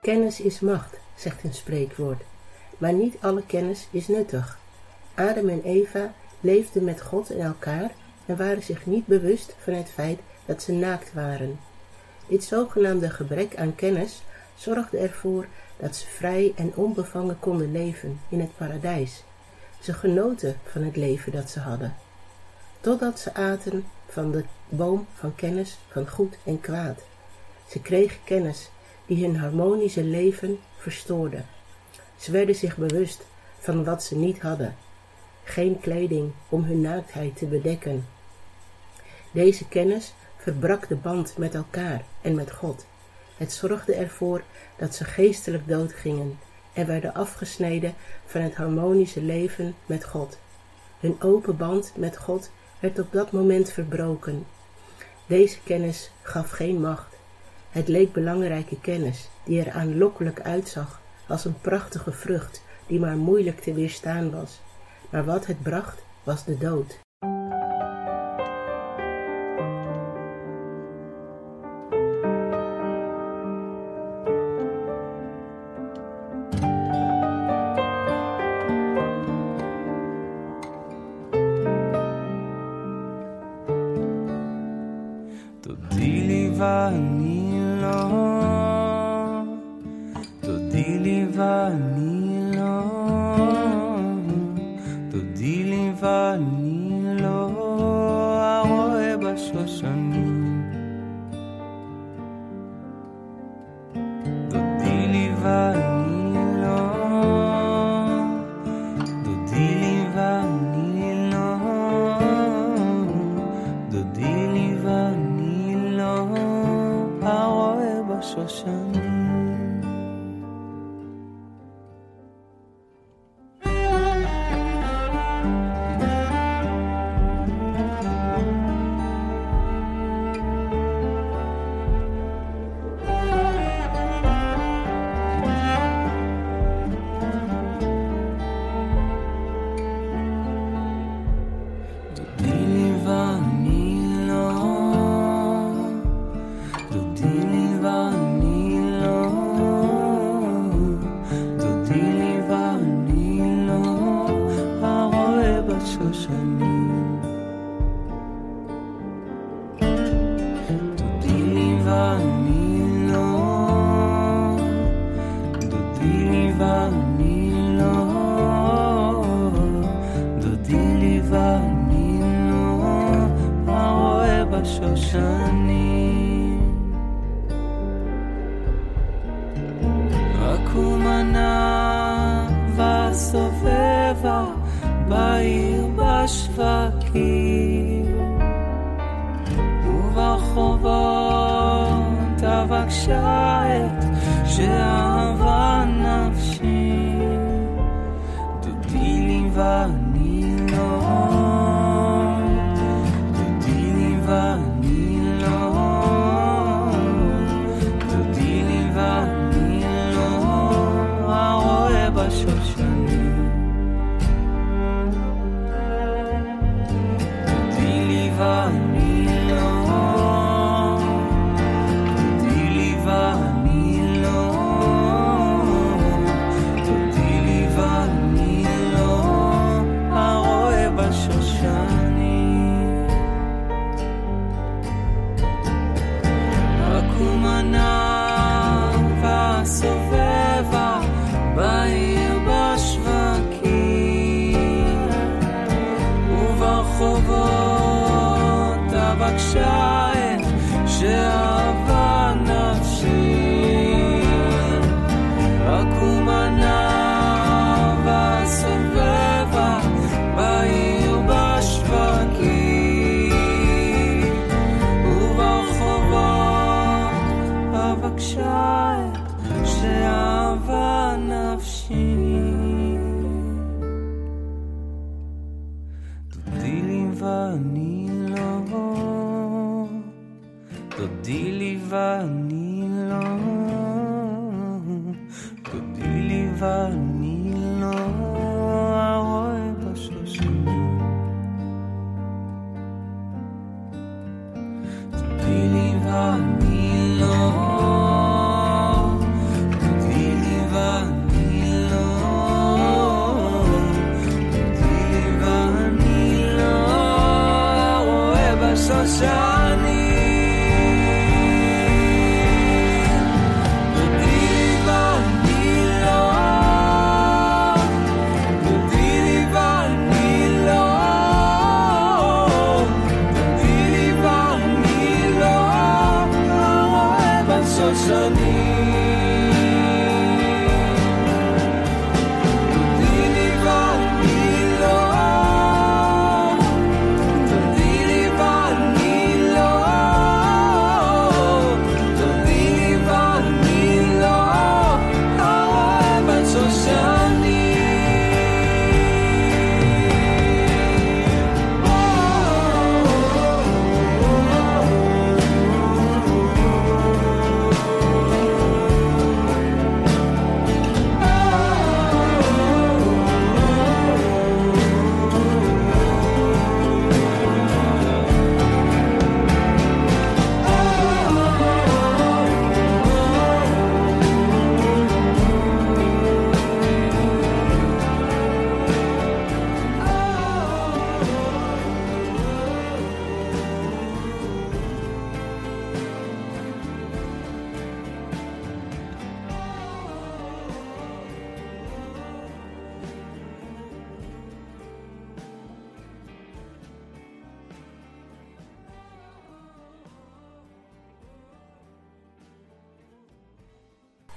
Kennis is macht, zegt een spreekwoord, maar niet alle kennis is nuttig. Adam en Eva leefden met God en elkaar en waren zich niet bewust van het feit dat ze naakt waren. Dit zogenaamde gebrek aan kennis zorgde ervoor dat ze vrij en onbevangen konden leven in het paradijs. Ze genoten van het leven dat ze hadden, totdat ze aten van de boom van kennis van goed en kwaad. Ze kregen kennis die hun harmonische leven verstoorde. Ze werden zich bewust van wat ze niet hadden. Geen kleding om hun naaktheid te bedekken. Deze kennis verbrak de band met elkaar en met God. Het zorgde ervoor dat ze geestelijk doodgingen en werden afgesneden van het harmonische leven met God. Hun open band met God werd op dat moment verbroken. Deze kennis gaf geen macht. Het leek belangrijke kennis, die er aanlokkelijk uitzag als een prachtige vrucht die maar moeilijk te weerstaan was. Maar wat het bracht, was de dood. סובבה בעיר בשווקים. וברחובות אבקשה את שאהבה נפשי. דודי לבד 想象 To deliver, godili vanilo.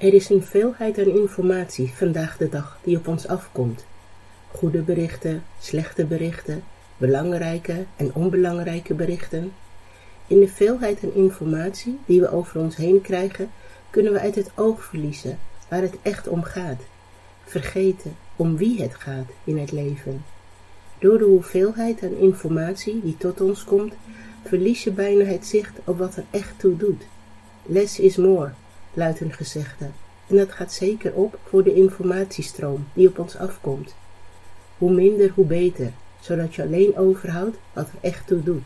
Er is een veelheid aan informatie vandaag de dag die op ons afkomt. Goede berichten, slechte berichten, belangrijke en onbelangrijke berichten. In de veelheid aan informatie die we over ons heen krijgen, kunnen we uit het oog verliezen waar het echt om gaat. Vergeten om wie het gaat in het leven. Door de hoeveelheid aan informatie die tot ons komt, verlies je bijna het zicht op wat er echt toe doet. Less is more, luidt gezegde, en dat gaat zeker op voor de informatiestroom die op ons afkomt. Hoe minder, hoe beter, zodat je alleen overhoudt wat er echt toe doet.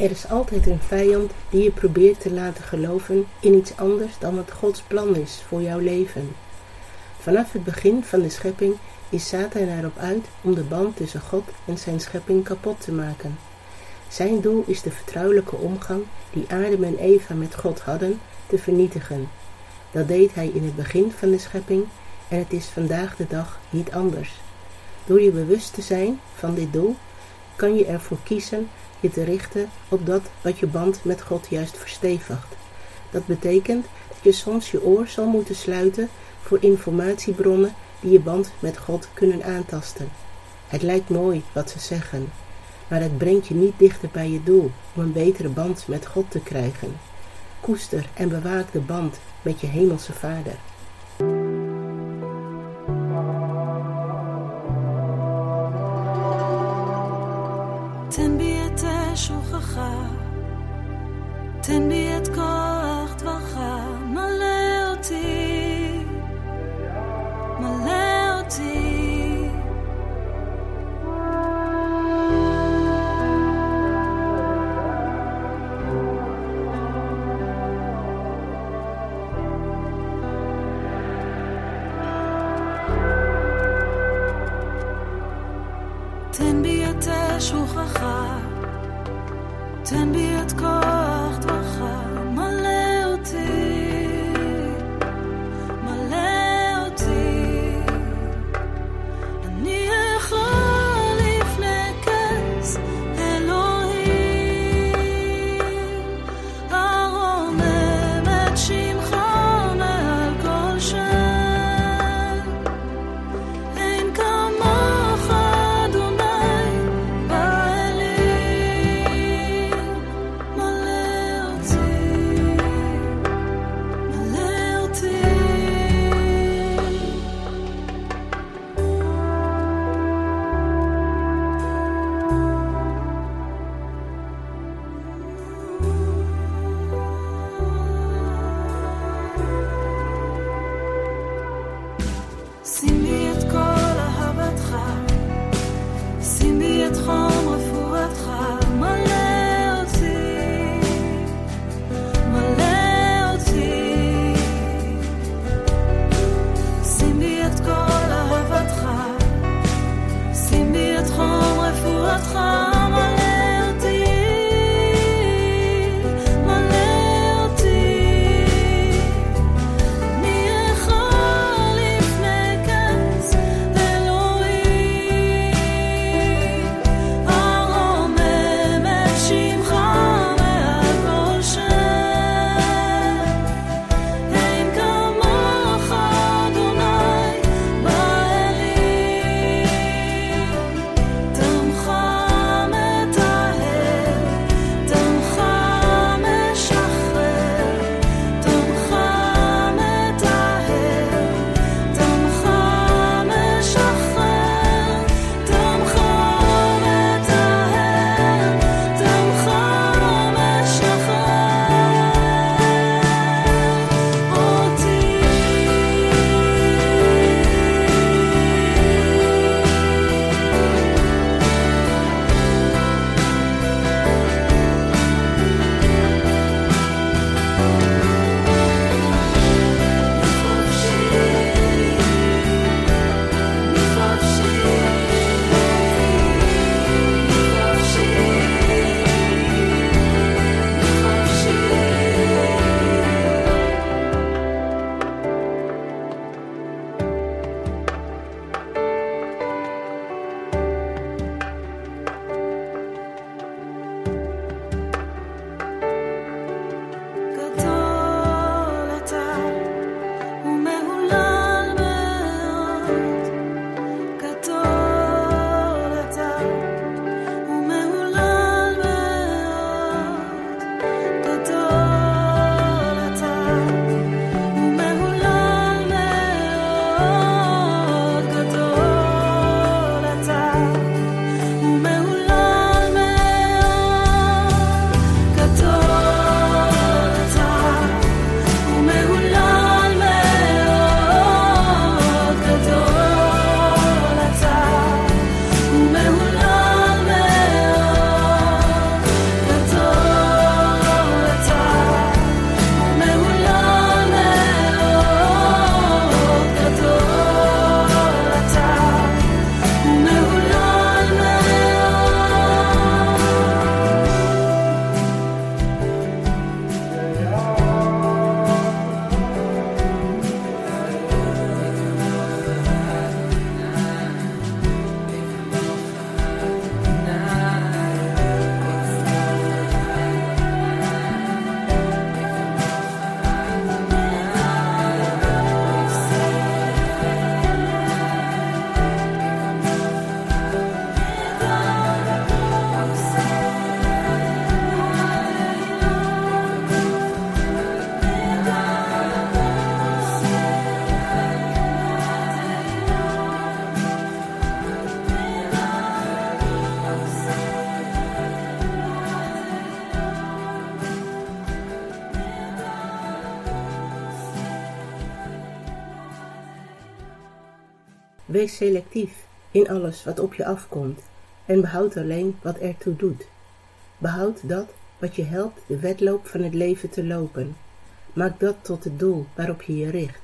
Er is altijd een vijand die je probeert te laten geloven in iets anders dan wat Gods plan is voor jouw leven. Vanaf het begin van de schepping is Satan erop uit om de band tussen God en zijn schepping kapot te maken. Zijn doel is de vertrouwelijke omgang die Adam en Eva met God hadden te vernietigen. Dat deed hij in het begin van de schepping en het is vandaag de dag niet anders. Door je bewust te zijn van dit doel kan je ervoor kiezen je te richten op dat wat je band met God juist verstevigt. Dat betekent dat je soms je oor zal moeten sluiten voor informatiebronnen die je band met God kunnen aantasten. Het lijkt mooi wat ze zeggen, maar het brengt je niet dichter bij je doel om een betere band met God te krijgen. Koester en bewaak de band met je hemelse Vader. תן בי את כוח Wees selectief in alles wat op je afkomt en behoud alleen wat ertoe doet. Behoud dat wat je helpt de wedloop van het leven te lopen. Maak dat tot het doel waarop je je richt.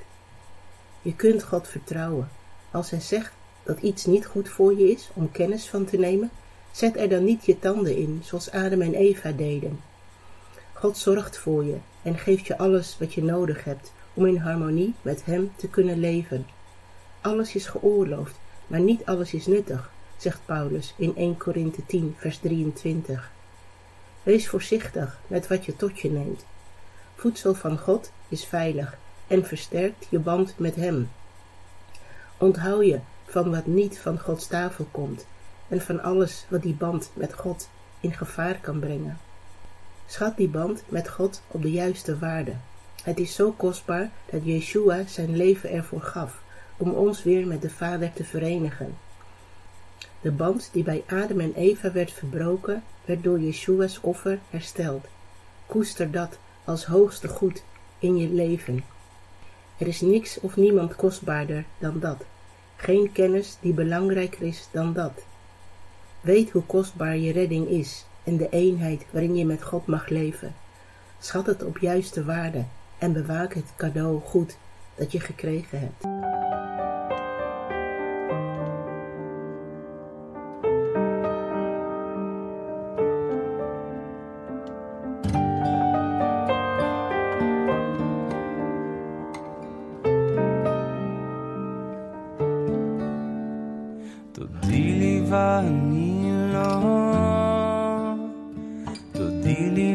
Je kunt God vertrouwen. Als hij zegt dat iets niet goed voor je is om kennis van te nemen, zet er dan niet je tanden in zoals Adam en Eva deden. God zorgt voor je en geeft je alles wat je nodig hebt om in harmonie met Hem te kunnen leven. Alles is geoorloofd, maar niet alles is nuttig, zegt Paulus in 1 Korinthe 10, vers 23. Wees voorzichtig met wat je tot je neemt. Voedsel van God is veilig en versterkt je band met Hem. Onthoud je van wat niet van Gods tafel komt en van alles wat die band met God in gevaar kan brengen. Schat die band met God op de juiste waarde. Het is zo kostbaar dat Yeshua zijn leven ervoor gaf om ons weer met de Vader te verenigen. De band die bij Adam en Eva werd verbroken, werd door Yeshua's offer hersteld. Koester dat als hoogste goed in je leven. Er is niks of niemand kostbaarder dan dat. Geen kennis die belangrijker is dan dat. Weet hoe kostbaar je redding is en de eenheid waarin je met God mag leven. Schat het op juiste waarde en bewaak het cadeau goed dat je gekregen hebt. va nilo, tudi li.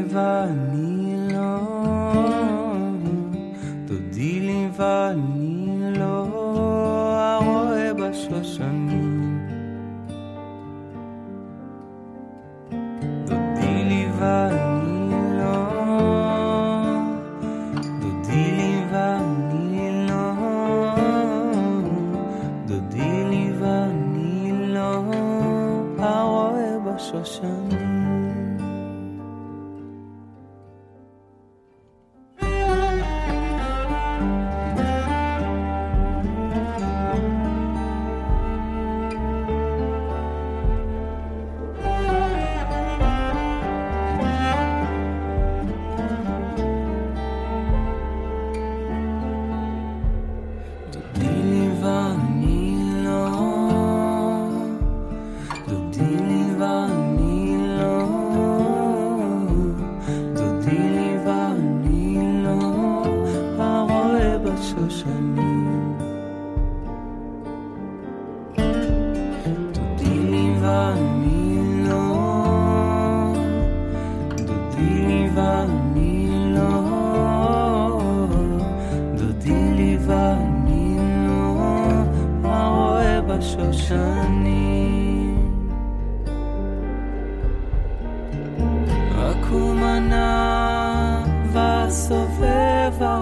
רק הוא מנע וסובבה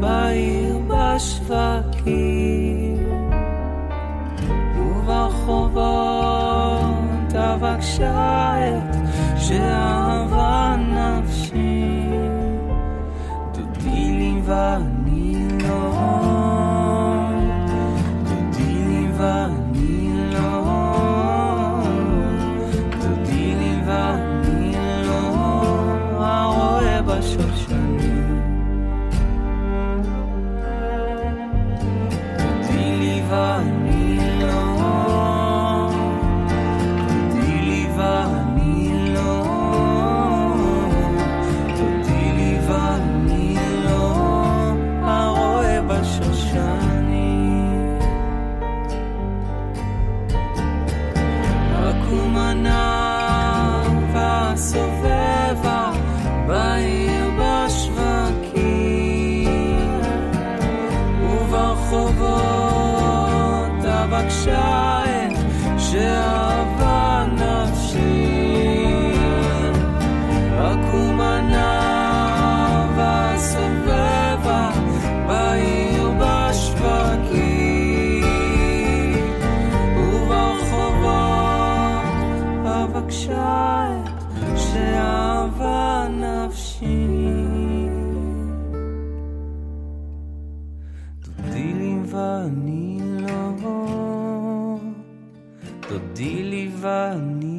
בעיר בשווקים. וברחובות אבקשה את שאהבה נפשי. דודי לי vanilo, dodili vanilo.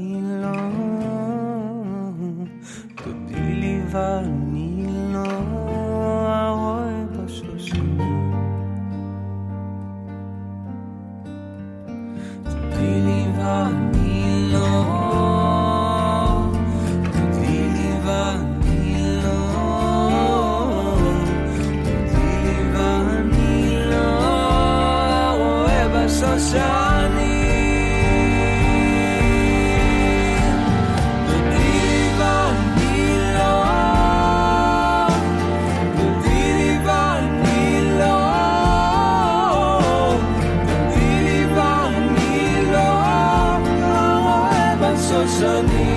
着你。